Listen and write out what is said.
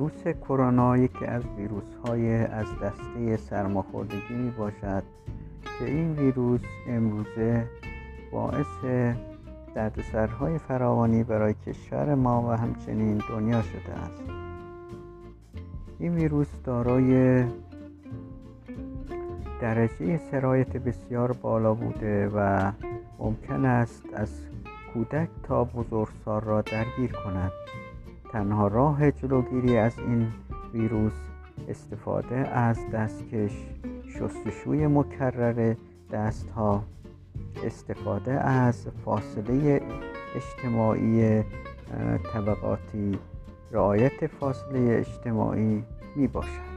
ویروس کرونا یکی از ویروس های از دسته سرماخوردگی می باشد که این ویروس امروزه باعث دردسرهای فراوانی برای کشور ما و همچنین دنیا شده است. این ویروس دارای درجه سرایت بسیار بالا بوده و ممکن است از کودک تا بزرگسال را درگیر کند. تنها راه جلوگیری از این ویروس استفاده از دستکش شستشوی مکرر دستها استفاده از فاصله اجتماعی طبقاتی رعایت فاصله اجتماعی می باشد